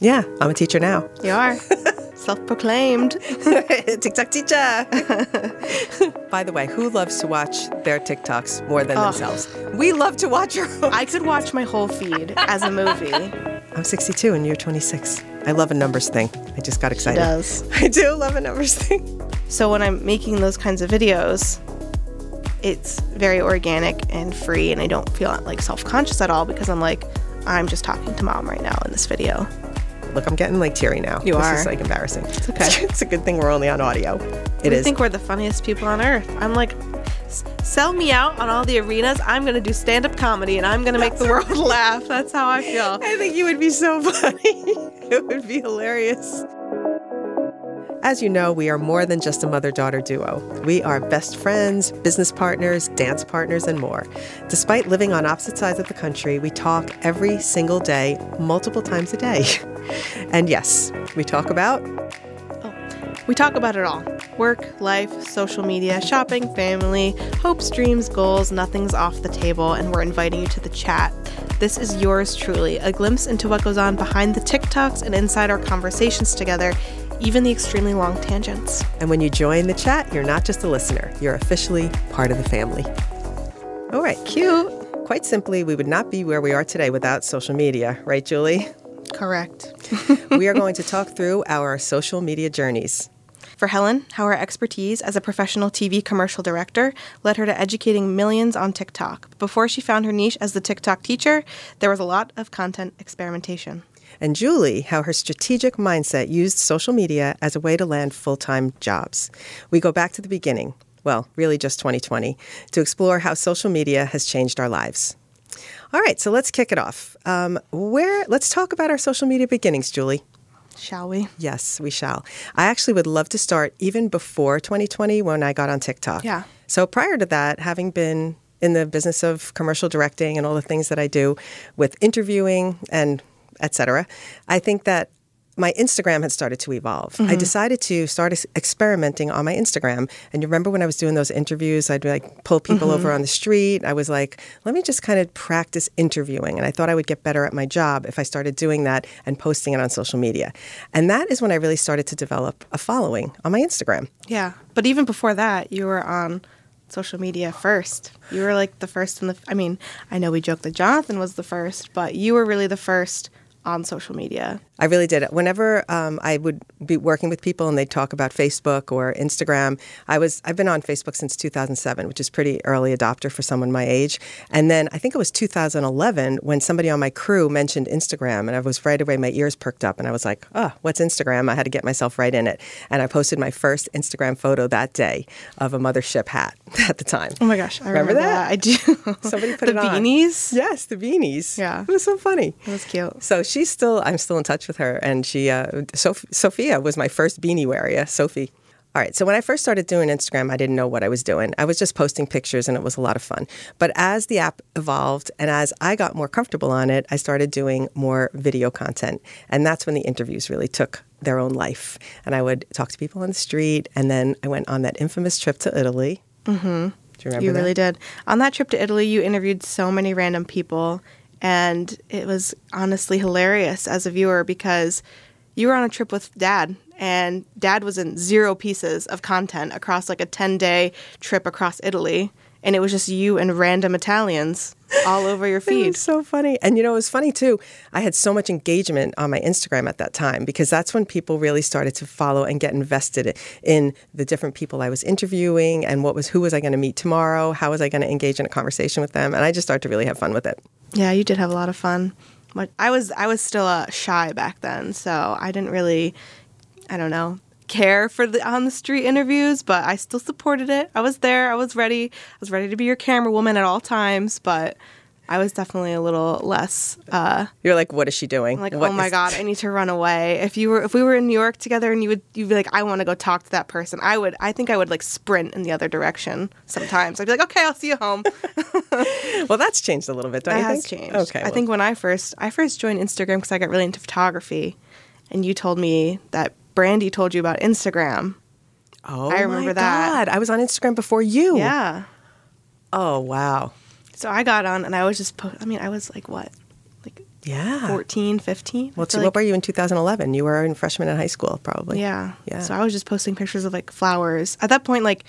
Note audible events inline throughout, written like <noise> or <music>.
Yeah, I'm a teacher now. You are. <laughs> Self proclaimed. <laughs> TikTok teacher. <laughs> By the way, who loves to watch their TikToks more than Oh. themselves? We love to watch our own. I could watch my whole feed as a movie. I'm 62 and you're 26. I love a numbers thing. I just got excited. does. I do love a numbers thing. So when I'm making those kinds of videos, it's very organic and free, and I don't feel like self conscious at all because I'm like, I'm just talking to mom right now in this video. Look, I'm getting like teary now. You this are. is like embarrassing. <laughs> It's okay. it's a good thing we're only on audio. It I is. think we're the funniest people on earth. I'm like, sell me out on all the arenas. I'm gonna do stand up comedy and I'm gonna make the world <laughs> laugh. That's how I feel. I think you would be so <laughs> funny. it would be hilarious. As you know, we are more than just a mother daughter duo. We are best friends, business partners, dance partners, and more. Despite living on opposite sides of the country, we talk every single day, multiple times a day. <laughs> And yes, we talk about oh, We talk about it all work, life, social media, shopping, family, hopes, dreams, goals. Nothing's off the table, and we're inviting you to the chat. This is yours truly, a glimpse into what goes on behind the TikToks and inside our conversations together, even the extremely long tangents. And when you join the chat, you're not just a listener, you're officially part of the family. All right, cute. Quite simply, we would not be where we are today without social media, right, Juli? Correct. <laughs> we are <laughs> going to talk through our social media journeys. For Helen, how her expertise as a professional TV commercial director led her to educating millions on TikTok. Before she found her niche as the TikTok teacher, there was a lot of content experimentation. And Juli, how her strategic mindset used social media as a way to land full time jobs. We go back to the beginning, well, really just 2020, to explore how social media has changed our lives. All right, so let's kick it off. Um, where? Let's talk about our social media beginnings, Juli. Shall we? Yes, we shall. I actually would love to start even before 2020 when I got on TikTok. Yeah. So prior to that, having been in the business of commercial directing and all the things that I do with interviewing and et cetera, I think that my Instagram had started to evolve. I mm-hmm. decided to start ex- experimenting on my Instagram. And you remember when I was doing those interviews, I'd like pull people mm-hmm. over on the street. I was like, let me just kind of practice interviewing. And I thought I would get better at my job if I started doing that and posting it on social media. And that is when I really started to develop a following on my Instagram. Yeah. But even before that, you were on social media first. You were like the first in the. I mean, I know we joked that Jonathan was the first, but you were really the first on social media. I really did. Whenever um, I would be working with people and they'd talk about Facebook or Instagram, I was I've been on Facebook since 2007, which is pretty early adopter for someone my age. And then I think it was 2011 when somebody on my crew mentioned Instagram, and I was right away my ears perked up, and I was like, "Oh, what's Instagram?" I had to get myself right in it, and I posted my first Instagram photo that day of a muthership hat <laughs> at the time. Oh my gosh, I Remember remember, that? that. I do. Somebody put the it on. The beanies. Yes, the beanies. Yeah. it was so funny. It was cute. So she's still, I'm still in touch with her. And she, uh, Soph- Sophia was my first beanie wearer. Yeah, Sophie. All right. So when I first started doing Instagram, I didn't know what I was doing. I was just posting pictures and it was a lot of fun. But as the app evolved and as I got more comfortable on it, I started doing more video content. And that's when the interviews really took their own life. And I would talk to people on the street. And then I went on that infamous trip to Italy. Mm-hmm. Do you remember You that? really did. On that trip to Italy, you interviewed so many random people, and it was honestly hilarious as a viewer because you were on a trip with dad, and dad was in zero pieces of content across like a 10 day trip across Italy, and it was just you and random Italians all over your feed. <laughs> It was so funny. And you know, it was funny too. I had so much engagement on my Instagram at that time because that's when people really started to follow and get invested in the different people I was interviewing and what was who was I going to meet tomorrow, how was I going to engage in a conversation with them, and I just started to really have fun with it. Yeah, you did have a lot of fun. I was I was still uh, shy back then, so I didn't really, I don't know, care for the on the street interviews. But I still supported it. I was there. I was ready. I was ready to be your camera woman at all times. But I was definitely a little less uh, You're like, what is she doing? like, What oh my god, I need to run away. If you were if we were in New York together and you would you'd be like, I want to go talk to that person. I would. I think I would like sprint in the other direction. Sometimes I'd be like, okay, I'll see you home. <laughs> Well, that's changed a little bit, don't That you has think? changed. Okay. I well, think when I first I first joined Instagram because I got really into photography, and you told me that Brandy told you about Instagram. Oh, I remember my that. God. I was on Instagram before you. Yeah. Oh wow. So I got on and I was just po- I mean I was like what, like Yeah. 14, 15. Well, so feel what were you in 2011? You were in freshman in high school, probably. Yeah. Yeah. So I was just posting pictures of like flowers. At that point, like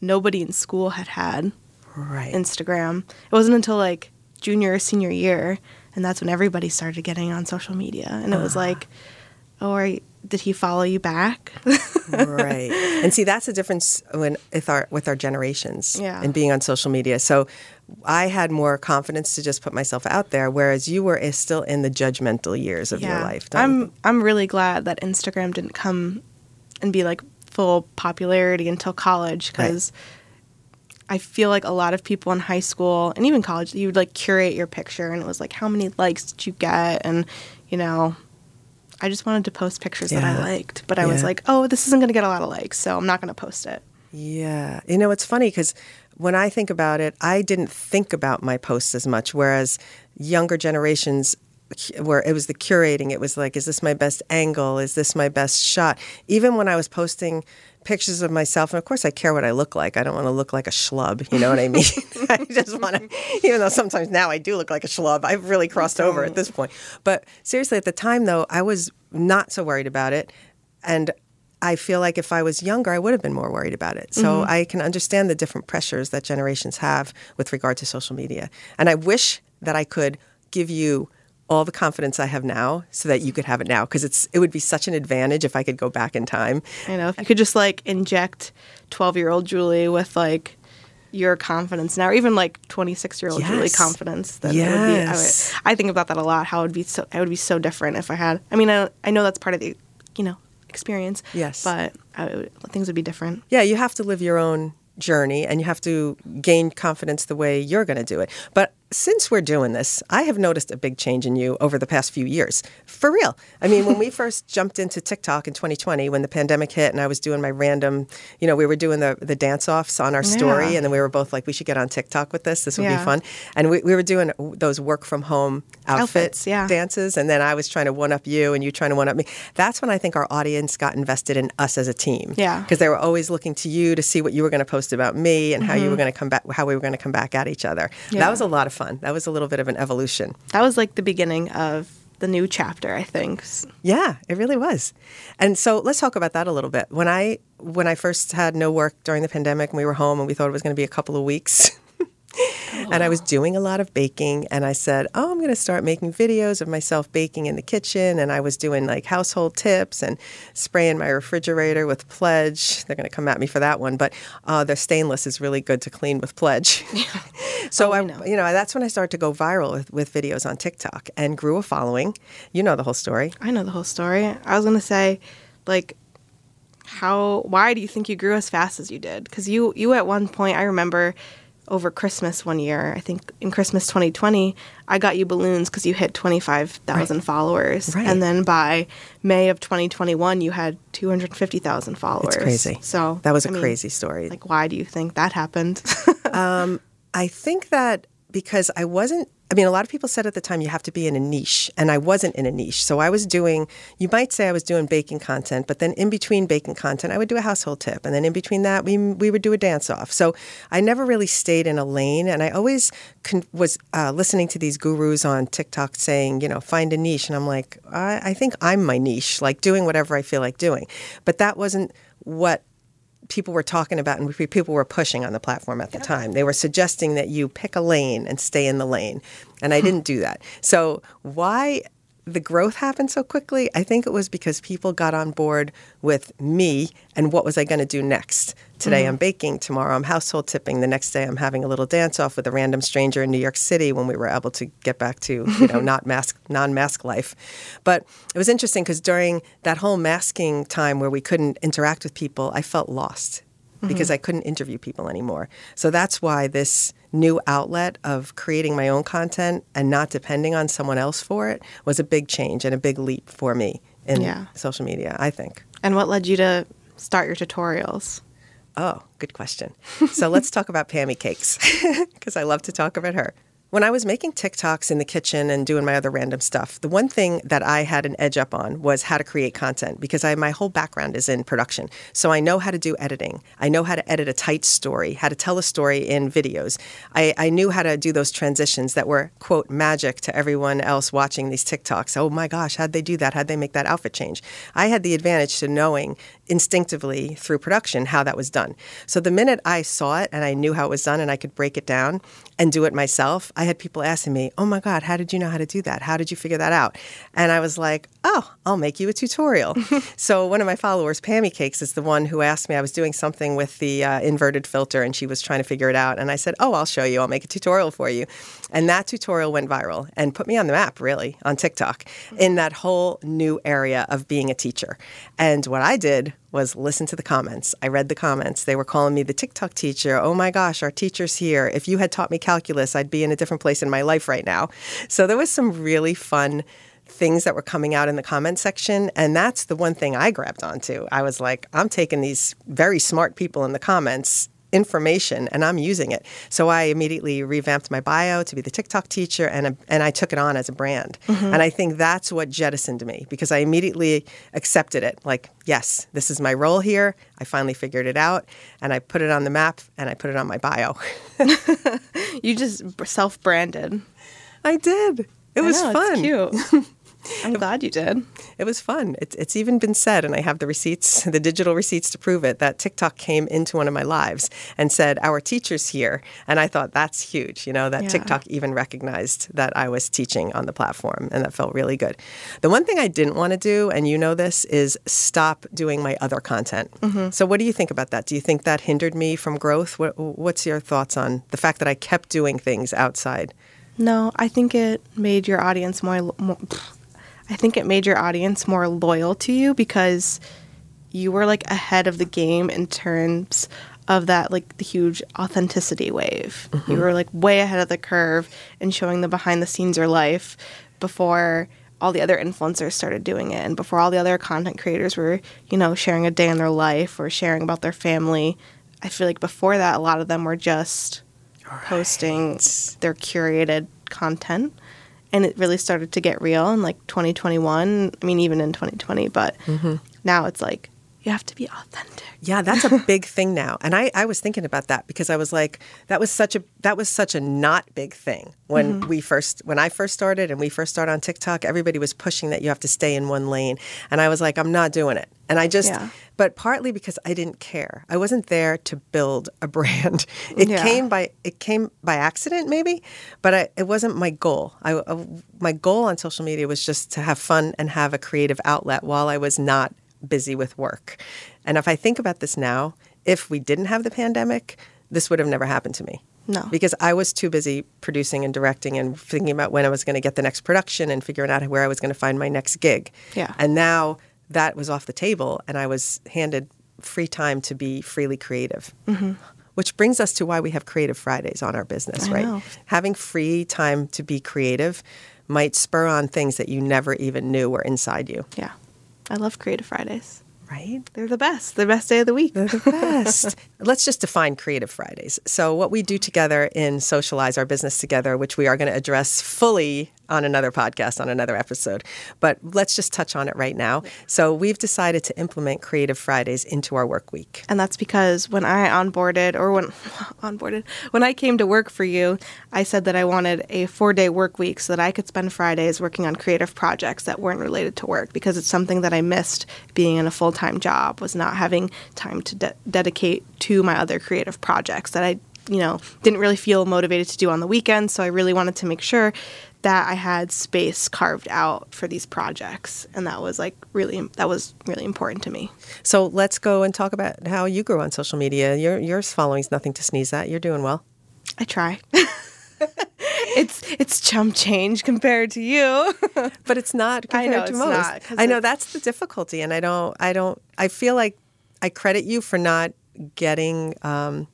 nobody in school had had Right. Instagram. It wasn't until like junior or senior year, and that's when everybody started getting on social media. And it was ah. like, oh, are you, did he follow you back? right. <laughs> And see, that's the difference when with our with our generations Yeah. and being on social media. So I had more confidence to just put myself out there, whereas you were is still in the judgmental years of your life. don't I'm think? I'm really glad that Instagram didn't come and be like full popularity until college because I feel like a lot of people in high school and even college, you would like curate your picture and it was like how many likes did you get and you know. I just wanted to post pictures that I liked, but I was like, "Oh, this isn't going to get a lot of likes, so I'm not going to post it." Yeah. You know, it's funny because when I think about it, I didn't think about my posts as much, whereas younger generations, where it was the curating, it was like, is this my best angle? Is this my best shot? Even when I was posting pictures of myself, and of course I care what I look like. I don't want to look like a schlub, you know what I mean? <laughs> <laughs> I just want to, even though sometimes now I do look like a schlub, I've really crossed over at this point. But seriously, at the time though, I was not so worried about it. And I feel like if I was younger, I would have been more worried about it. So mm-hmm. I can understand the different pressures that generations have with regard to social media. And I wish that I could give you all the confidence I have now so that you could have it now because it's it would be such an advantage if I could go back in time. You know, if you could just like inject 12 year old Juli with like your confidence now, or even like 26 year old Juli confidence, it would be. I, Yes. would, I think about that a lot. How it would be so. I would be so different if I had. I mean, I, I know that's part of the, you know, experience. Yes. But I would, things would be different. Yeah, you have to live your own journey and you have to gain confidence the way you're going to do it. But since we're doing this, I have noticed a big change in you over the past few years. For real. I mean, when we <laughs> first jumped into TikTok in 2020, when the pandemic hit and I was doing my random, you know, we were doing the, the dance offs on our story Yeah. and then we were both like, we should get on TikTok with this. This would Yeah. be fun. And we, we were doing those work from home outfits, Outfits, yeah. dances. And then I was trying to one up you and you trying to one up me. That's when I think our audience got invested in us as a team Yeah. because they were always looking to you to see what you were going to post about me and how Mm-hmm. you were going to come back, how we were going to come back at each other. That was a lot of fun. That was a little bit of an evolution. That was like the beginning of the new chapter. I think. Yeah, it really was. And so let's talk about that a little bit. When I when I first had no work during the pandemic and we were home and we thought it was going to be a couple of weeks. <laughs> And I was doing a lot of baking, and I said, "Oh, I'm going to start making videos of myself baking in the kitchen." And I was doing like household tips and spraying my refrigerator with Pledge. They're going to come at me for that one, but uh, the stainless is really good to clean with Pledge. <laughs> <laughs> so Oh, I I, know. you know, that's when I started to go viral with, with videos on TikTok and grew a following. You know the whole story. I know the whole story. I was gonna say, like, how? Why do you think you grew as fast as you did? Because you, you at one point, I remember over Christmas one year, I think in Christmas 2020, I got you balloons because you hit 25,000 followers, Right. and then by May of 2021, you had 250,000 followers. It's crazy. So that was a I mean, crazy story. Like, why do you think that happened? <laughs> Um, I think that because I wasn't, I mean, a lot of people said at the time you have to be in a niche, and I wasn't in a niche. So I was doing, you might say I was doing baking content, but then in between baking content, I would do a household tip. And then in between that, we, we would do a dance off. So I never really stayed in a lane. And I always con- was uh, listening to these gurus on TikTok saying, you know, find a niche. And I'm like, I, I think I'm my niche, like doing whatever I feel like doing. But that wasn't what people were talking about and people were pushing on the platform at the time. They were suggesting that you pick a lane and stay in the lane. And I hmm. didn't do that. So, why the growth happened so quickly? I think it was because people got on board with me and what was I going to do next? Today mm-hmm. I'm baking, tomorrow I'm household tipping, the next day I'm having a little dance off with a random stranger in New York City when we were able to get back to, you know, <laughs> not mask non-mask life. But it was interesting because during that whole masking time where we couldn't interact with people, I felt lost because mm-hmm. I couldn't interview people anymore. So that's why this new outlet of creating my own content and not depending on someone else for it was a big change and a big leap for me in Yeah. social media, I think. and what led you to start your tutorials? Oh, good question. So let's talk about Pammy Cakes <laughs> because I love to talk about her. When I was making TikToks in the kitchen and doing my other random stuff, the one thing that I had an edge up on was how to create content because I my whole background is in production. So I know how to do editing. I know how to edit a tight story, how to tell a story in videos. I, I knew how to do those transitions that were quote magic to everyone else watching these TikToks. Oh my gosh, how'd they do that? How'd they make that outfit change? I had the advantage to knowing instinctively through production how that was done. So the minute I saw it and I knew how it was done and I could break it down and do it myself, had people asking me, "Oh my god, how did you know how to do that? How did you figure that out?" And I was like, "Oh, I'll make you a tutorial." <laughs> so one of my followers, Pammy Cakes, is the one who asked me. I was doing something with the uh, inverted filter, and she was trying to figure it out. And I said, "Oh, I'll show you. I'll make a tutorial for you." And that tutorial went viral and put me on the map, really, on TikTok, in that whole new area of being a teacher. And what I did was listen to the comments. I read the comments. They were calling me the TikTok teacher. Oh my gosh, our teacher's here. If you had taught me calculus, I'd be in a different place in my life right now. So there was some really fun things that were coming out in the comment section. And that's the one thing I grabbed onto. I was like, I'm taking these very smart people in the comments information and I'm using it. So I immediately revamped my bio to be the TikTok teacher and, and I took it on as a brand. Mm-hmm. And I think that's what jettisoned me because I immediately accepted it. Like, yes, this is my role here. I finally figured it out and I put it on the map and I put it on my bio. <laughs> you just self branded. I did. It was know, fun. cute. <laughs> I'm glad you did. It was fun. It's, it's even been said, and I have the receipts, <laughs> the digital receipts to prove it, that TikTok came into one of my lives and said, Our teacher's here. And I thought that's huge, you know, that yeah. TikTok even recognized that I was teaching on the platform, and that felt really good. The one thing I didn't want to do, and you know this, is stop doing my other content. Mm-hmm. So, what do you think about that? Do you think that hindered me from growth? What, what's your thoughts on the fact that I kept doing things outside? No, I think it made your audience more, more I think it made your audience more loyal to you because you were like ahead of the game in terms of that like the huge authenticity wave. Mm-hmm. You were like way ahead of the curve in showing the behind the scenes your life before all the other influencers started doing it and before all the other content creators were, you know, sharing a day in their life or sharing about their family. I feel like before that a lot of them were just right. posting their curated content and it really started to get real in like 2021. I mean, even in 2020, but mm-hmm. now it's like you have to be authentic. Yeah, that's a <laughs> big thing now. And I, I was thinking about that because I was like, that was such a that was such a not big thing when mm-hmm. we first when I first started and we first started on TikTok. Everybody was pushing that you have to stay in one lane, and I was like, I'm not doing it. And I just, yeah. but partly because I didn't care. I wasn't there to build a <laughs> brand. It yeah. came by it came by accident, maybe, but I, it wasn't my goal. I, uh, my goal on social media was just to have fun and have a creative outlet while I was not busy with work. And if I think about this now, if we didn't have the pandemic, this would have never happened to me. No. Because I was too busy producing and directing and thinking about when I was going to get the next production and figuring out where I was going to find my next gig. Yeah. And now that was off the table and I was handed free time to be freely creative. Mm-hmm. Which brings us to why we have Creative Fridays on our business, I right? Know. Having free time to be creative might spur on things that you never even knew were inside you. Yeah. I love Creative Fridays. Right? They're the best. The best day of the week. They're the best. <laughs> Let's just define Creative Fridays. So, what we do together in Socialize Our Business Together, which we are going to address fully on another podcast, on another episode. But let's just touch on it right now. So we've decided to implement Creative Fridays into our work week. And that's because when I onboarded, or when <laughs> onboarded, when I came to work for you, I said that I wanted a four day work week so that I could spend Fridays working on creative projects that weren't related to work because it's something that I missed being in a full time job, was not having time to de- dedicate to my other creative projects that I you know, didn't really feel motivated to do on the weekend. So I really wanted to make sure that I had space carved out for these projects, and that was like really that was really important to me. So let's go and talk about how you grew on social media. Your your following's nothing to sneeze at. You're doing well. I try. <laughs> it's it's chump change compared to you, <laughs> but it's not compared know, to most. Not, I know that's the difficulty, and I don't I don't I feel like I credit you for not getting. Um,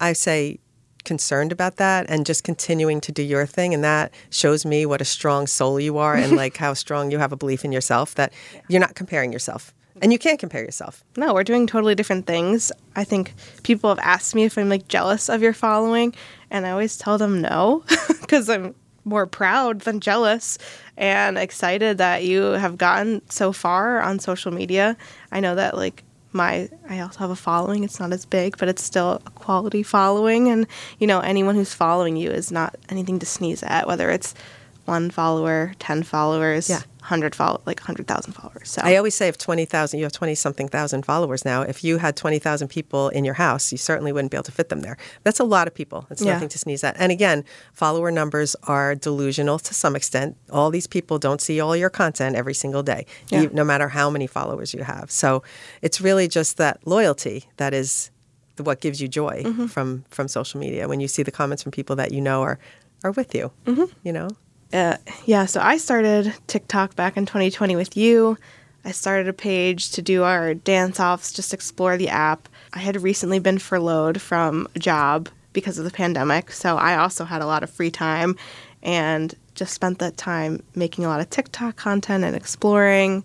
I say concerned about that and just continuing to do your thing and that shows me what a strong soul you are and like how strong you have a belief in yourself that you're not comparing yourself And you can't compare yourself. No, we're doing totally different things. I think people have asked me if I'm like jealous of your following, and I always tell them no <laughs> because I'm more proud than jealous and excited that you have gotten so far on social media. I know that like my I also have a following. It's not as big, but it's still a quality following and you know anyone who's following you is not anything to sneeze at whether it's one follower, 10 followers, Yeah. 100 follow like 100,000 followers. So I always say if 20,000, you have 20 something thousand followers now, if you had 20,000 people in your house, you certainly wouldn't be able to fit them there. That's a lot of people. It's Yeah. nothing to sneeze at. And again, follower numbers are delusional to some extent. All these people don't see all your content every single day, Yeah. no matter how many followers you have. So it's really just that loyalty that is what gives you joy Mm-hmm. from, from social media when you see the comments from people that you know are, are with you, Mm-hmm. you know? Uh, yeah, so I started TikTok back in 2020 with you. I started a page to do our dance offs, just explore the app. I had recently been furloughed from a job because of the pandemic, so I also had a lot of free time and just spent that time making a lot of TikTok content and exploring.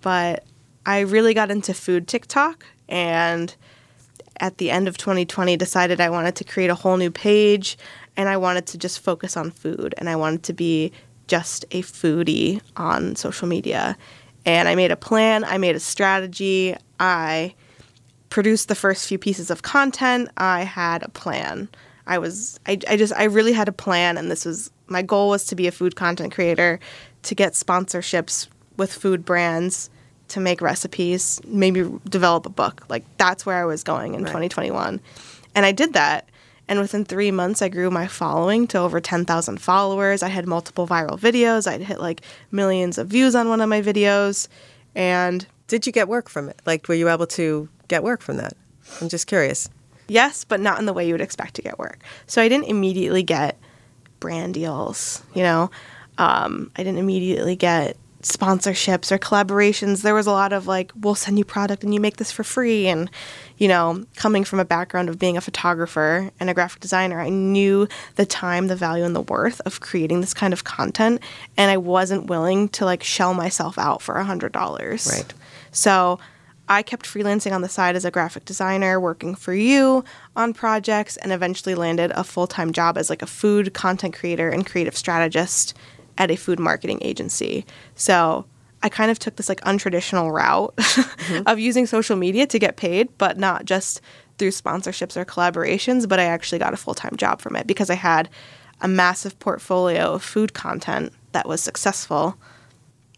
But I really got into food TikTok and at the end of 2020 decided I wanted to create a whole new page and I wanted to just focus on food and I wanted to be just a foodie on social media. And I made a plan, I made a strategy, I produced the first few pieces of content, I had a plan. I was I, I just I really had a plan and this was my goal was to be a food content creator, to get sponsorships with food brands, to make recipes, maybe develop a book. Like that's where I was going in 2021. And I did that. And within three months, I grew my following to over 10,000 followers. I had multiple viral videos. I'd hit like millions of views on one of my videos. And Did you get work from it? Like, were you able to get work from that? I'm just curious. yes, but not in the way you would expect to get work. So I didn't immediately get brand deals, you know? Um, I didn't immediately get sponsorships or collaborations. There was a lot of like, we'll send you product and you make this for free. And, you know, coming from a background of being a photographer and a graphic designer, I knew the time, the value, and the worth of creating this kind of content. And I wasn't willing to like shell myself out for a $100. Right. So I kept freelancing on the side as a graphic designer, working for you on projects, and eventually landed a full time job as like a food content creator and creative strategist at a food marketing agency. So I kind of took this like untraditional route <laughs> mm-hmm. of using social media to get paid, but not just through sponsorships or collaborations, but I actually got a full time job from it because I had a massive portfolio of food content that was successful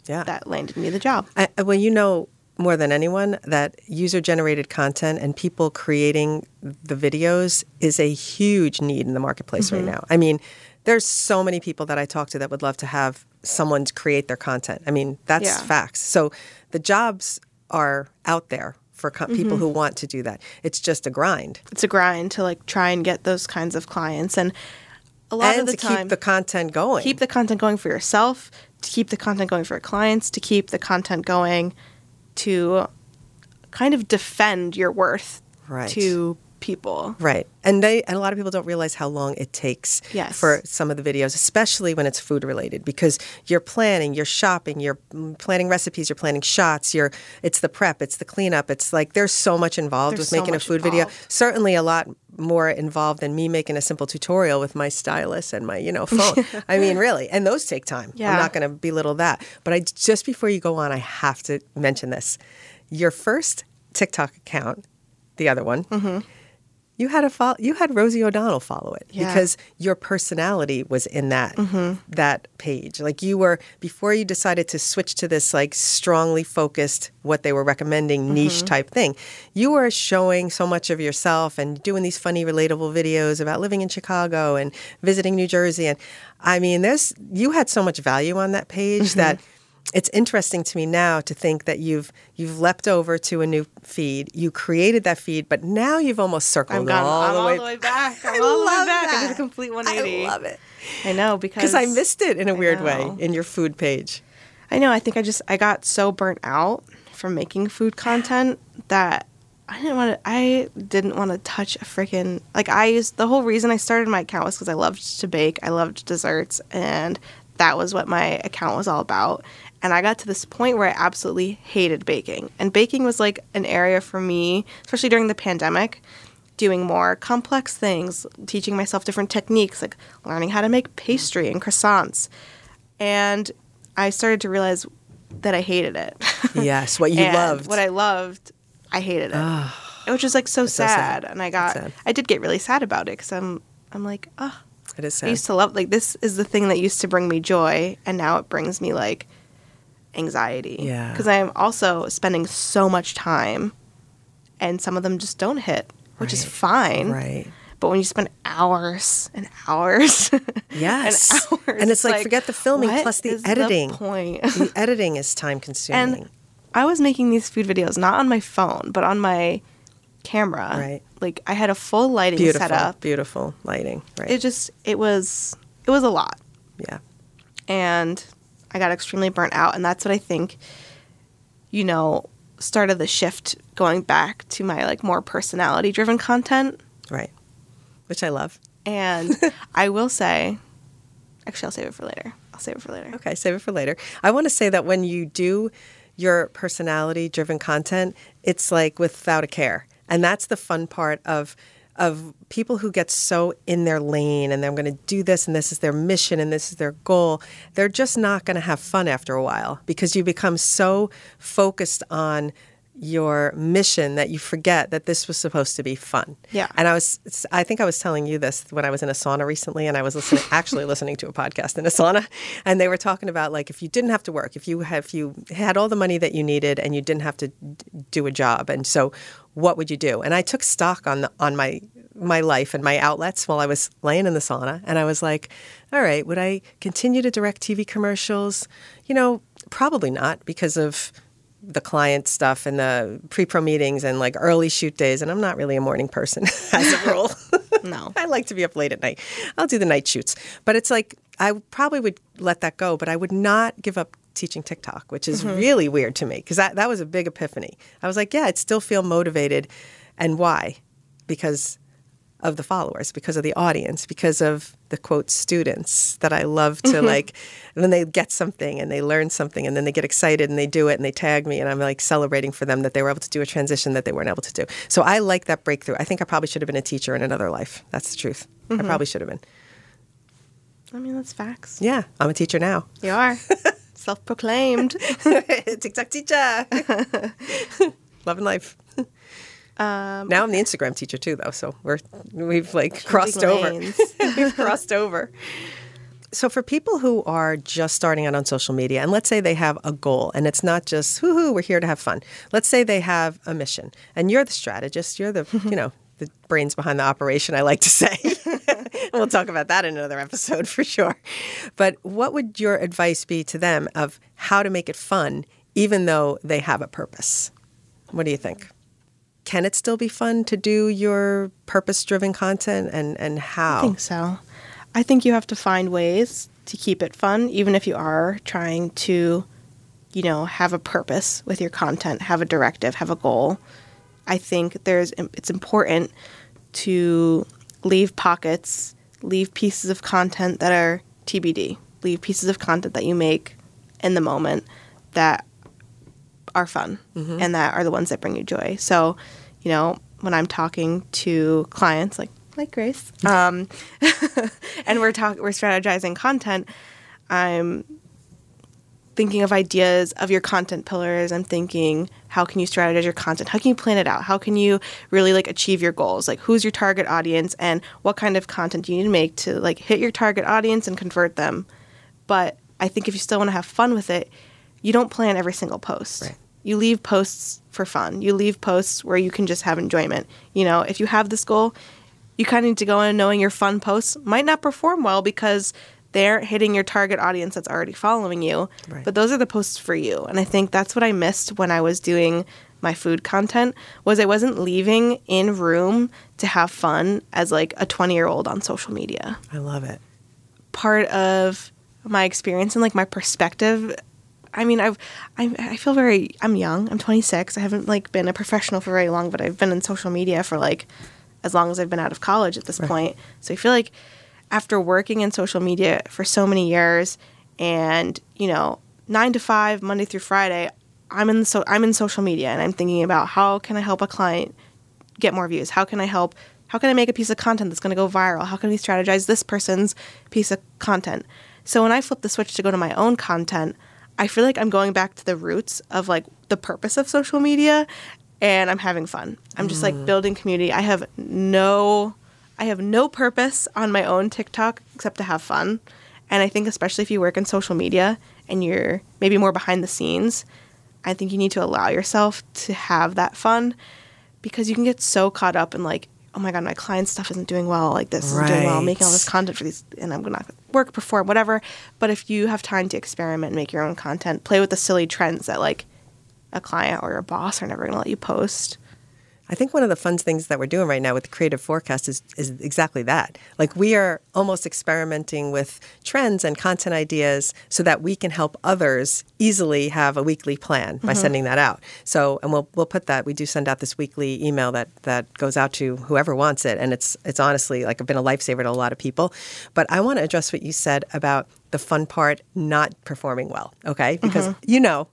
Yeah. that landed me the job. I, well, you know more than anyone that user generated content and people creating the videos is a huge need in the marketplace right mm-hmm. now. I mean, there's so many people that I talk to that would love to have someone create their content. I mean, that's Yeah. facts. So the jobs are out there for co- people mm-hmm. who want to do that. It's just a grind. it's a grind to like try and get those kinds of clients and a lot and of the to time keep the content going. keep the content going for yourself to keep the content going for your clients to keep the content going to kind of defend your worth Right. to people Right. And they and a lot of people don't realize how long it takes Yes. for some of the videos, especially when it's food related because you're planning, you're shopping, you're planning recipes, you're planning shots, you're it's the prep, it's the cleanup. It's like there's so much involved There's with so making a food video. Certainly a lot more involved than me making a simple tutorial with my stylus and my, you know, phone. <laughs> I mean, really. And those take time. I'm not going to belittle that. But I just before you go on, I have to mention this. Your first TikTok account, the other one, mm-hmm. You had a fo- you had Rosie O'Donnell follow it Yeah. because your personality was in that mm-hmm. that page. Like you were before you decided to switch to this like strongly focused what they were recommending mm-hmm. niche type thing. You were showing so much of yourself and doing these funny relatable videos about living in Chicago and visiting New Jersey and I mean there's you had so much value on that page mm-hmm. that it's interesting to me now to think that you've you've leapt over to a new feed. You created that feed, but now you've almost circled gone all, I'm the, all way. the way back. <laughs> I'm I all the way love back. I did that. a complete 180. I love it I know because I missed it in a I weird way in your food page. I know. I think I just I got so burnt out from making food content that I didn't want to. I didn't want to touch a freaking like I used the whole reason I started my account was because I loved to bake. I loved desserts, and that was what my account was all about. And I got to this point where I absolutely hated baking. And baking was like an area for me, especially during the pandemic, doing more complex things, teaching myself different techniques, like learning how to make pastry and croissants. And I started to realize that I hated it. <laughs> Yes, what you loved. What I loved, I hated it. it was just like so so sad. sad. And I got, sad. I did get really sad about it because I'm, I'm like, oh, it is I used to love like this is the thing that used to bring me joy, and now it brings me like anxiety. Yeah. because I'm also spending so much time, and some of them just don't hit, which is fine. Right. But when you spend hours and hours, <laughs> Yes. and hours, And it's like, forget the filming plus the editing. point. <laughs> the editing is time consuming. and I was making these food videos not on my phone, but on my camera. Right. Like I had a full lighting beautiful, setup. beautiful lighting. Right. It just it was it was a lot. yeah. and I got extremely burnt out. And that's what I think, you know, started the shift going back to my like more personality driven content. Right. Which I love. And <laughs> I will say, actually, I'll save it for later. I'll save it for later. Okay, save it for later. I want to say that when you do your personality driven content, it's like without a care. And that's the fun part of of people who get so in their lane and they're going to do this and this is their mission and this is their goal. They're just not going to have fun after a while because you become so focused on your mission that you forget that this was supposed to be fun. Yeah. And I was I think I was telling you this when I was in a sauna recently and I was listening <laughs> actually listening to a podcast in a sauna and they were talking about like if you didn't have to work, if you have if you had all the money that you needed and you didn't have to d- do a job and so what would you do? And I took stock on the, on my my life and my outlets while I was laying in the sauna and I was like, all right, would I continue to direct TV commercials? You know, probably not because of the client stuff and the pre-pro meetings and like early shoot days and I'm not really a morning person <laughs> as a <laughs> rule. No. I like to be up late at night. I'll do the night shoots. But it's like I probably would let that go, but I would not give up teaching TikTok, which is mm-hmm. really weird to me because that, that was a big epiphany. I was like, yeah, I'd still feel motivated. And why? Because of the followers, because of the audience, because of the quote students that I love to mm-hmm. like when they get something and they learn something and then they get excited and they do it and they tag me and I'm like celebrating for them that they were able to do a transition that they weren't able to do. So I like that breakthrough. I think I probably should have been a teacher in another life. That's the truth. I mm-hmm. probably should have been. I mean, that's facts. Yeah, I'm a teacher now. You are. <laughs> Self proclaimed. <laughs> TikTok teacher. <laughs> Love Loving life. Um, Now I'm the Instagram teacher too, though. So we're we've like crossed over. <laughs> we've crossed over. So for people who are just starting out on social media, and let's say they have a goal, and it's not just "Whoo "hoo we're here to have fun." Let's say they have a mission, and you're the strategist. You're the you know <laughs> the brains behind the operation. I like to say. <laughs> we'll talk about that in another episode for sure. But what would your advice be to them of how to make it fun, even though they have a purpose? What do you think? Can it still be fun to do your purpose-driven content, and and how? I think so. I think you have to find ways to keep it fun, even if you are trying to, you know, have a purpose with your content, have a directive, have a goal. I think there's it's important to leave pockets, leave pieces of content that are TBD, leave pieces of content that you make in the moment that are fun mm-hmm. and that are the ones that bring you joy. So, you know, when I'm talking to clients like like Grace, um, <laughs> and we're talking we're strategizing content, I'm thinking of ideas of your content pillars. I'm thinking how can you strategize your content? How can you plan it out? How can you really like achieve your goals? Like who's your target audience and what kind of content do you need to make to like hit your target audience and convert them? But I think if you still want to have fun with it, you don't plan every single post. Right. You leave posts for fun. You leave posts where you can just have enjoyment. You know, if you have this goal, you kind of need to go in knowing your fun posts might not perform well because they're hitting your target audience that's already following you. Right. But those are the posts for you. And I think that's what I missed when I was doing my food content was I wasn't leaving in room to have fun as like a 20 year old on social media I love it. part of my experience and like my perspective i mean i've I, I feel very i'm young i'm 26 i haven't like been a professional for very long but i've been in social media for like as long as i've been out of college at this point so i feel like after working in social media for so many years and you know nine to five, Monday through Friday, I'm in so I'm in social media and I'm thinking about how can I help a client get more views? How can I help? How can I make a piece of content that's going to go viral? How can we strategize this person's piece of content? So when I flip the switch to go to my own content, I feel like I'm going back to the roots of like the purpose of social media and I'm having fun. I'm just like mm. building community. I have no I have no purpose on my own TikTok except to have fun. And I think especially if you work in social media and you're maybe more behind the scenes, I think you need to allow yourself to have that fun because you can get so caught up in like, Oh my god, my client stuff isn't doing well, like this isn't doing well, I'm making all this content for these and I'm gonna work, perform, whatever. But if you have time to experiment and make your own content, play with the silly trends that like a client or your boss are never gonna let you post. I think one of the fun things that we're doing right now with the creative forecast is, is exactly that. Like we are almost experimenting with trends and content ideas so that we can help others easily have a weekly plan by mm-hmm. sending that out. So, and we'll we'll put that. We do send out this weekly email that that goes out to whoever wants it, and it's it's honestly like been a lifesaver to a lot of people. But I want to address what you said about the fun part not performing well. Okay, because mm-hmm. you know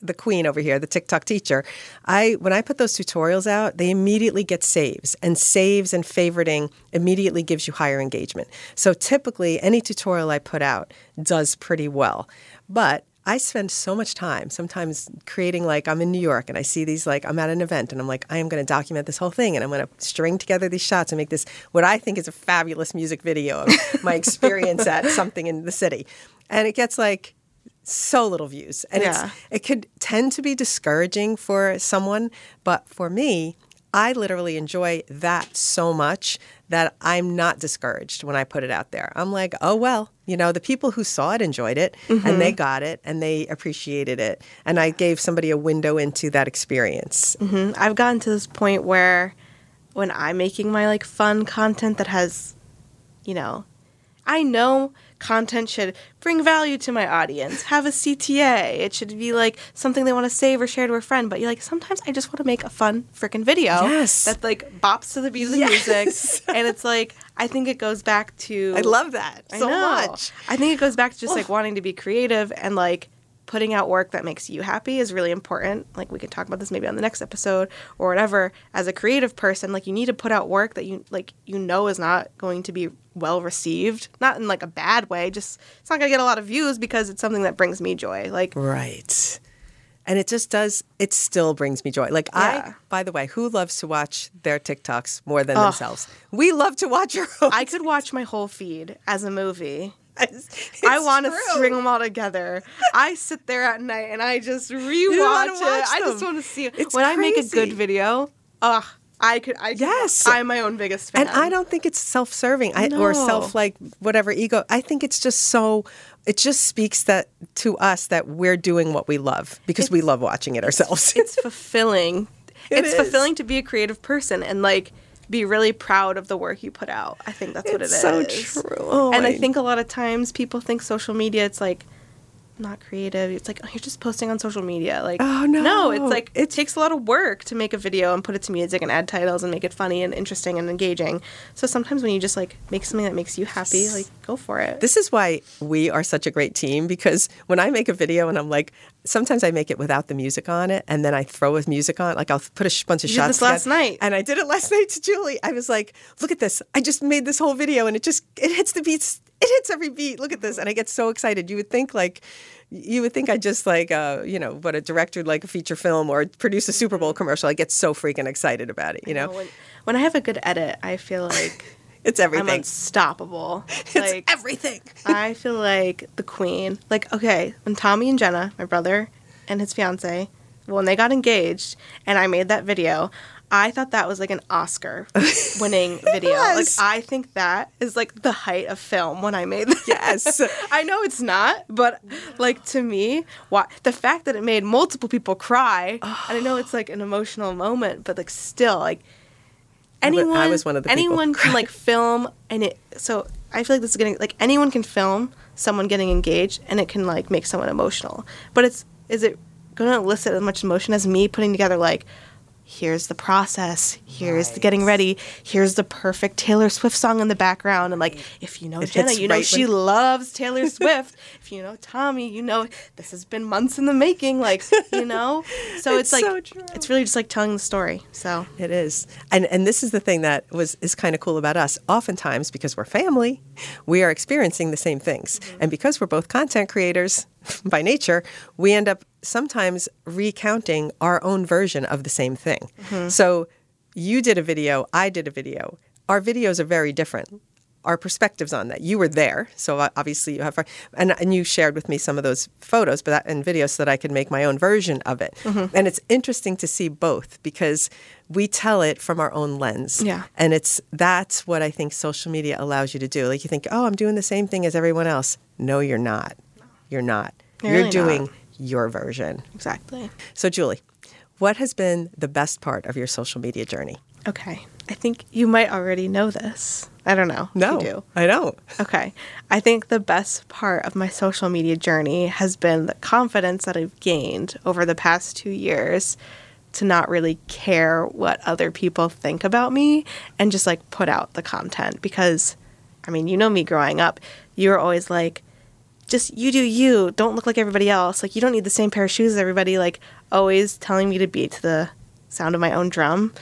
the queen over here, the TikTok teacher, I when I put those tutorials out, they immediately get saves, and saves and favoriting immediately gives you higher engagement. So typically, any tutorial I put out does pretty well, but I spend so much time sometimes creating like I'm in New York and I see these like I'm at an event and I'm like I am going to document this whole thing and I'm going to string together these shots and make this what I think is a fabulous music video of my experience at something in the city. And it gets like so little views. And Yeah. it's it could tend to be discouraging for someone but for me i literally enjoy that so much that i'm not discouraged when i put it out there. I'm like oh well you know the people who saw it enjoyed it and they got it and they appreciated it. And i gave somebody a window into that experience. Mhm. I've gotten to this point where when I'm making my like fun content that has, you know, I know content should bring value to my audience, have a CTA. It should be like something they want to save or share to a friend. But you're like, sometimes I just want to make a fun freaking video Yes. that like bops to the beat of the Yes. music. <laughs> And it's like, I think it goes back to. i love that I so know. much I think it goes back to just like wanting to be creative and like putting out work that makes you happy is really important. Like we could talk about this maybe on the next episode or whatever. As a creative person, like you need to put out work that you like you know is not going to be well received. Not in like a bad way, just it's not going to get a lot of views because it's something that brings me joy. Like Right. And it just does, it still brings me joy. Like, Yeah. I, by the way, who loves to watch their TikToks more than themselves? We love to watch our own. I could watch my whole feed as a movie. <laughs> It's I want to string them all together. I sit there at night and I just rewatch it. I just want to see it. It's when I make a good video, ugh, I could. I Yes. I'm my own biggest fan. And I don't think it's self-serving I, or self like whatever ego. I think it's just so. It just speaks that to us that we're doing what we love because we love watching it ourselves. <laughs> It's fulfilling. It it's is. fulfilling to be a creative person and like be really proud of the work you put out. I think that's what it It's is. so true. Oh, and I oh, I- think a lot of times people think social media. It's like not creative. It's like oh, you're just posting on social media. Like Oh, no. no, it's like it takes a lot of work to make a video and put it to music and add titles and make it funny and interesting and engaging. So sometimes when you just like make something that makes you happy, like go for it. This is why we are such a great team because when I make a video and I'm like, sometimes I make it without the music on it and then I throw with music on. It. Like I'll put a sh- bunch of You did shots. this last night. and I did it last <laughs> night to Juli. I was like, look at this! I just made this whole video and it just it hits the beats. It hits every beat. Look at this, and I get so excited. You would think like. You would think I just like, uh, you know, what a director like a feature film or produce a Super Bowl commercial. I get so freaking excited about it. You know, when, when I have a good edit, I feel like <laughs> it's everything. I'm unstoppable. <laughs> It's like everything. <laughs> I feel like the queen. Like, okay, when Tommy and Jenna, my brother and his fiance, when they got engaged and I made that video, I thought that was like an Oscar <laughs> winning video. was. Like I think that is like the height of film when I made that. Yes. <laughs> I know it's not, but like to me, why the fact that it made multiple people cry, and I know it's like an emotional moment, but like still like I anyone was one of the people anyone can like film and it so I feel like this is getting like anyone can film someone getting engaged and it can like make someone emotional. But it's is it gonna elicit as much emotion as me putting together like here's the process, here's the getting ready, here's the perfect Taylor Swift song in the background. And like, if you know It Jenna, you know right she when- loves Taylor <laughs> Swift. You know Tommy, you know this has been months in the making. Like, you know, <laughs> so It's it's, like so it's really just like telling the story. So It is. And and this is the thing that was is kind of cool about us. Oftentimes because we're family, we are experiencing the same things. Mm-hmm. And because we're both content creators <laughs> by nature, we end up sometimes recounting our own version of the same thing. Mm-hmm. So you did a video, I did a video. Our videos are very different. Our perspectives on that. You were there, so obviously you have, and and you shared with me some of those photos, but that, and videos so that I could make my own version of it. Mm-hmm. And it's interesting to see both because we tell it from our own lens. Yeah. And it's that's what I think social media allows you to do. Like you think, oh, I'm doing the same thing as everyone else. No, you're not. You're not. You're You're really doing not. your version. exactly. So, Juli, what has been the best part of your social media journey? Okay. I think you might already know this. I don't know. No, You do. I don't. Okay. I think the best part of my social media journey has been the confidence that I've gained over the past two years to not really care what other people think about me and just like put out the content. Because, I mean, you know me growing up, you were always like, just you do you. Don't look like everybody else. Like, you don't need the same pair of shoes as everybody. Like, always telling me to beat to the sound of my own drum.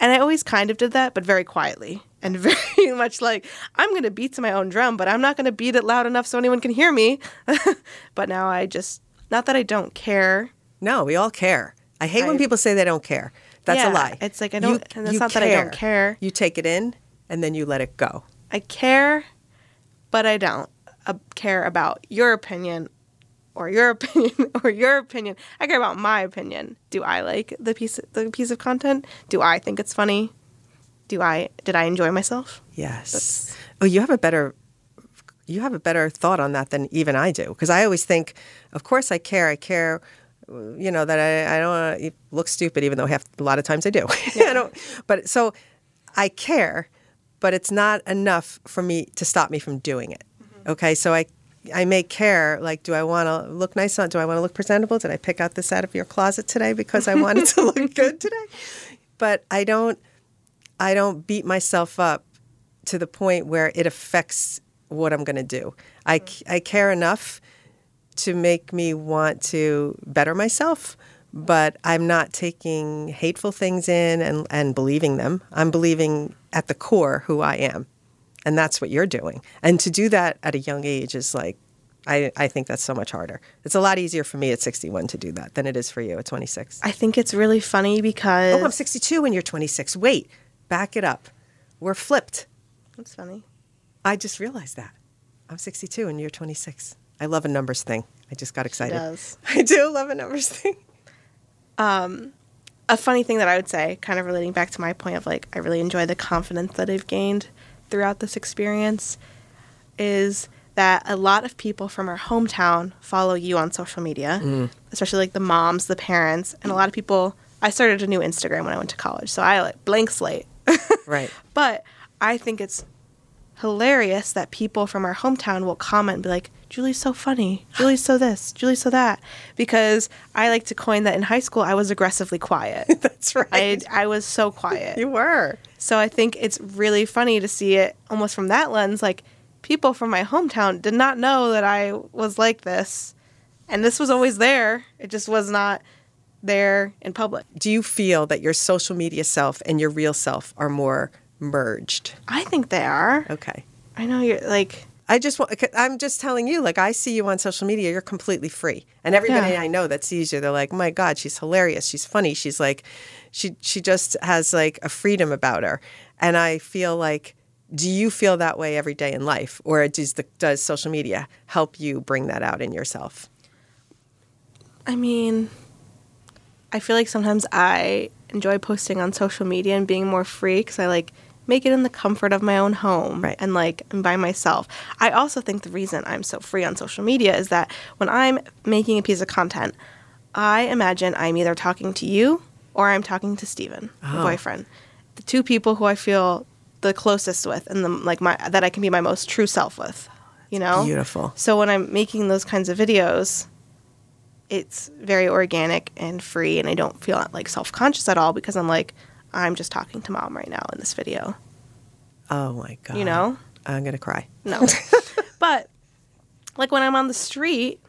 And I always kind of did that, but very quietly and <laughs> very much like, I'm going to beat to my own drum, but I'm not going to beat it loud enough so anyone can hear me. <laughs> but now I just, not that I don't care. No, we all care. I hate when people say they don't care. That's Yeah, a lie. it's like I don't- and it's not that I don't care. You take it in and then you let it go. I care, but I don't uh, care about your opinion or your <laughs> opinion or your opinion. I care about my opinion. Do I like the piece the piece of content? Do I think it's funny? Do I did I enjoy myself? Yes. Oh, you have a better you have a better thought on that than even I do because I always think, of course I care. I care, you know, that I, I don't look stupid, even though half a lot of times I do. <laughs> Yeah. I don't. But so I care, but it's not enough for me to stop me from doing it. Mm-hmm. Okay, so I. I may care, like, do I want to look nice on? Do I want to look presentable? Did I pick out this out of your closet today because I wanted to look <laughs> good today? But I don't. I don't beat myself up to the point where it affects what I'm going to do. I mm. I care enough to make me want to better myself, but I'm not taking hateful things in and, and believing them. I'm believing at the core who I am. And that's what you're doing. And to do that at a young age is like, I, I think that's so much harder. It's a lot easier for me at 61 to do that than it is for you at 26. I think it's really funny because Oh, I'm 62 and you're 26. Wait, back it up. We're flipped. That's funny. I just realized that. I'm 62 and you're 26. I love a numbers thing. I just got excited. does. <laughs> I do love a numbers thing. Um, a funny thing that I would say, kind of relating back to my point of like, I really enjoy the confidence that I've gained throughout this experience, is that a lot of people from our hometown follow you on social media, mm-hmm. especially like the moms, the parents, and a lot of people. I started a new Instagram when I went to college, so I like blank slate. <laughs> Right. But I think it's hilarious that people from our hometown will comment and be like, Juli's so funny. Juli's so this. Juli's so that. Because I like to coin that in high school, I was aggressively quiet. <laughs> That's right. I, I was so quiet. you were. So I think it's really funny to see it almost from that lens. Like, people from my hometown did not know that I was like this. And this was always there. It just was not there in public. Do you feel that your social media self and your real self are more merged? I think they are. Okay. I know you're like, I just want, I'm just telling you, like, I see you on social media, you're completely free. And everybody Yeah. I know that sees you, they're like, oh my God, she's hilarious. She's funny. She's like, she, she just has like a freedom about her. And I feel like, do you feel that way every day in life? Or does, the, does social media help you bring that out in yourself? I mean, I feel like sometimes I enjoy posting on social media and being more free because I like make it in the comfort of my own home Right. and like I'm by myself. I also think the reason I'm so free on social media is that when I'm making a piece of content, I imagine I'm either talking to you or I'm talking to Steven, my Oh. boyfriend. The two people who I feel the closest with and the like my that I can be my most true self with. You know? Beautiful. So when I'm making those kinds of videos, it's very organic and free, and I don't feel like self conscious at all because I'm like, I'm just talking to mom right now in this video. Oh my god. You know? I'm gonna cry. No. <laughs> but like when I'm on the street,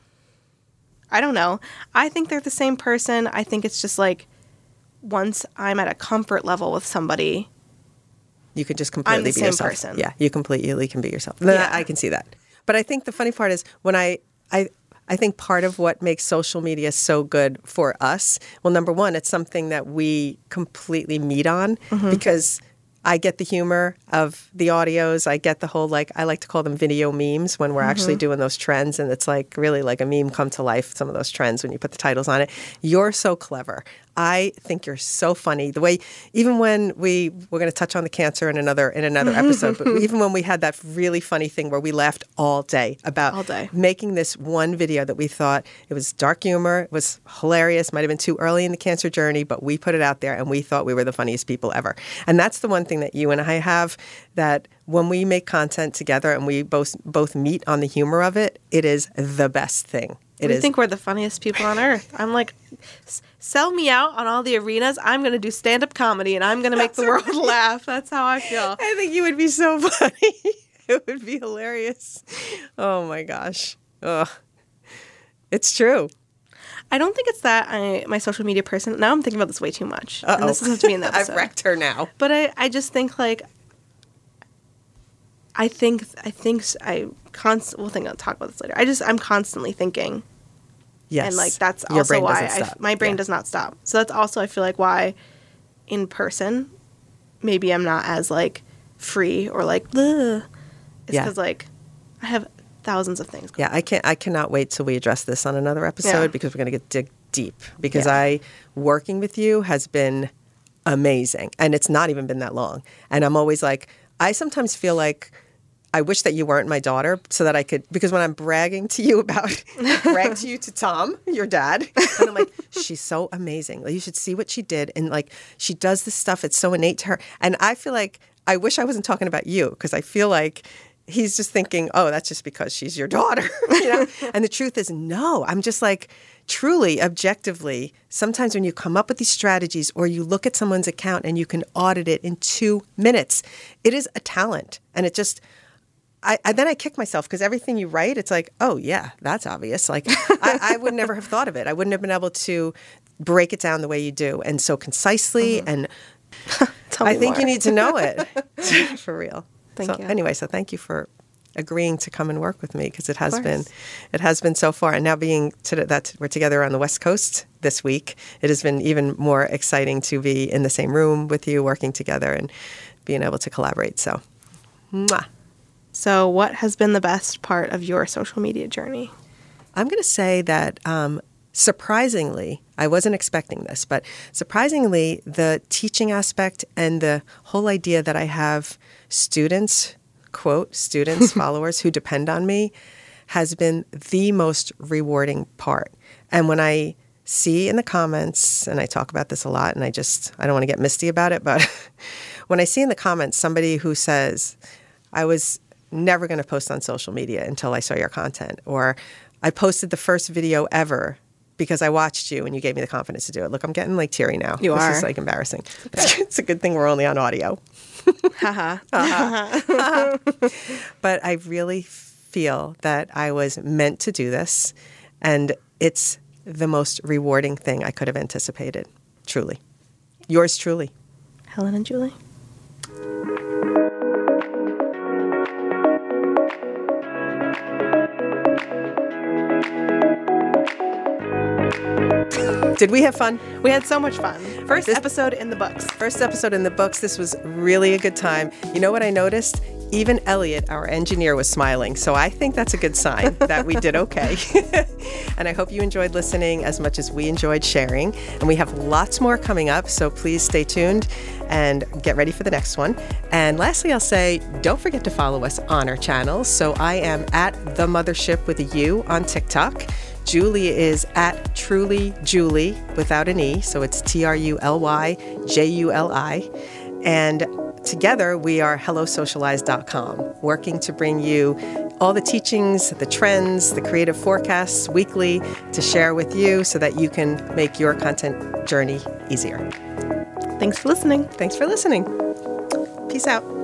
I don't know. I think they're the same person. I think it's just like once I'm at a comfort level with somebody, You could just completely be yourself. person. Yeah, you completely can be yourself. Yeah. I can see that. But I think the funny part is when I I I think part of what makes social media so good for us, well, number one, it's something that we completely meet on Mm-hmm. because I get the humor of the audios. I get the whole like I like to call them video memes when we're actually Mm-hmm. doing those trends, and it's like really like a meme come to life. Some of those trends when you put the titles on it. You're so clever. I think you're so funny. The way even when we we're going to touch on the cancer in another in another <laughs> episode, but even when we had that really funny thing where we laughed all day about All day. making this one video that we thought it was dark humor, it was hilarious, might have been too early in the cancer journey, but we put it out there and we thought we were the funniest people ever. And that's the one thing that you and I have that when we make content together and we both both meet on the humor of it, it is the best thing. It I is. think we're the funniest people on earth. I'm like, "S- sell me out on all the arenas. I'm going to do stand up comedy and I'm going to make the world laugh. That's how I feel. I think you would be so <laughs> funny. it would be hilarious. Oh my gosh. Ugh. It's true. I don't think it's that I my social media person. Now I'm thinking about this way too much. Uh-oh. And this have to be in the <laughs> I've wrecked her now. But I, I just think like I think I think I const we'll think I'll talk about this later. I just I'm constantly thinking Yes. and like that's Your also why I, my brain Yeah. does not stop. So that's also I feel like why in person maybe I'm not as like free or like Ugh. it's Yeah. because like I have thousands of things. going Yeah, I can't. I cannot wait till we address this on another episode Yeah. because we're going to get dig deep. Because Yeah. I working with you has been amazing, and it's not even been that long. And I'm always like, I sometimes feel like. I wish that you weren't my daughter so that I could because when I'm bragging to you about <laughs> brag to you to Tom, your dad, and I'm like, she's so amazing. Like, you should see what she did. And like she does this stuff, it's so innate to her. And I feel like I wish I wasn't talking about you because I feel like he's just thinking, oh, that's just because she's your daughter. <laughs> you know? and the truth is, no, I'm just like, truly, objectively, sometimes when you come up with these strategies or you look at someone's account and you can audit it in two minutes, it is a talent. And it just, I, I then I kick myself because everything you write, it's like, oh yeah, that's obvious. Like <laughs> I, I would never have thought of it. I wouldn't have been able to break it down the way you do and so concisely. Uh-huh. And <laughs> Tell I think you need to know it <laughs> for real. Thank so, you. Anyway, so thank you for agreeing to come and work with me because it has been it has been so far and now being to that we're together on the west coast this week it has been even more exciting to be in the same room with you working together and being able to collaborate so mwah. So what has been the best part of your social media journey? I'm going to say that um, surprisingly, I wasn't expecting this, but surprisingly, the teaching aspect and the whole idea that I have students, quote, students, <laughs> followers who depend on me has been the most rewarding part. And when I see in the comments, and I talk about this a lot, and I just, I don't want to get misty about it, but <laughs> when I see in the comments somebody who says, I was never going to post on social media until I saw your content, or I posted the first video ever because I watched you and you gave me the confidence to do it. Look, I'm getting like teary now. You this are. is like embarrassing. <laughs> it's a good thing we're only on audio. <laughs> Haha. <laughs> But I really feel that I was meant to do this, and it's the most rewarding thing I could have anticipated. Truly. Yours truly. Helen and Juli. Did we have fun? We had so much fun. First This- episode in the books. First episode in the books. This was really a good time. You know what I noticed? Even Elliot, our engineer, was smiling. So I think that's a good sign <laughs> that we did okay. <laughs> and I hope you enjoyed listening as much as we enjoyed sharing. And we have lots more coming up. So please stay tuned and get ready for the next one. And lastly, I'll say don't forget to follow us on our channels. So I am at The Muthership with a U on TikTok. Juli is at Truly Juli without an E, so it's T R U L Y J U L I. And together we are HelloSocialize.com, working to bring you all the teachings, the trends, the creative forecasts weekly to share with you so that you can make your content journey easier. Thanks for listening. Thanks for listening. Peace out.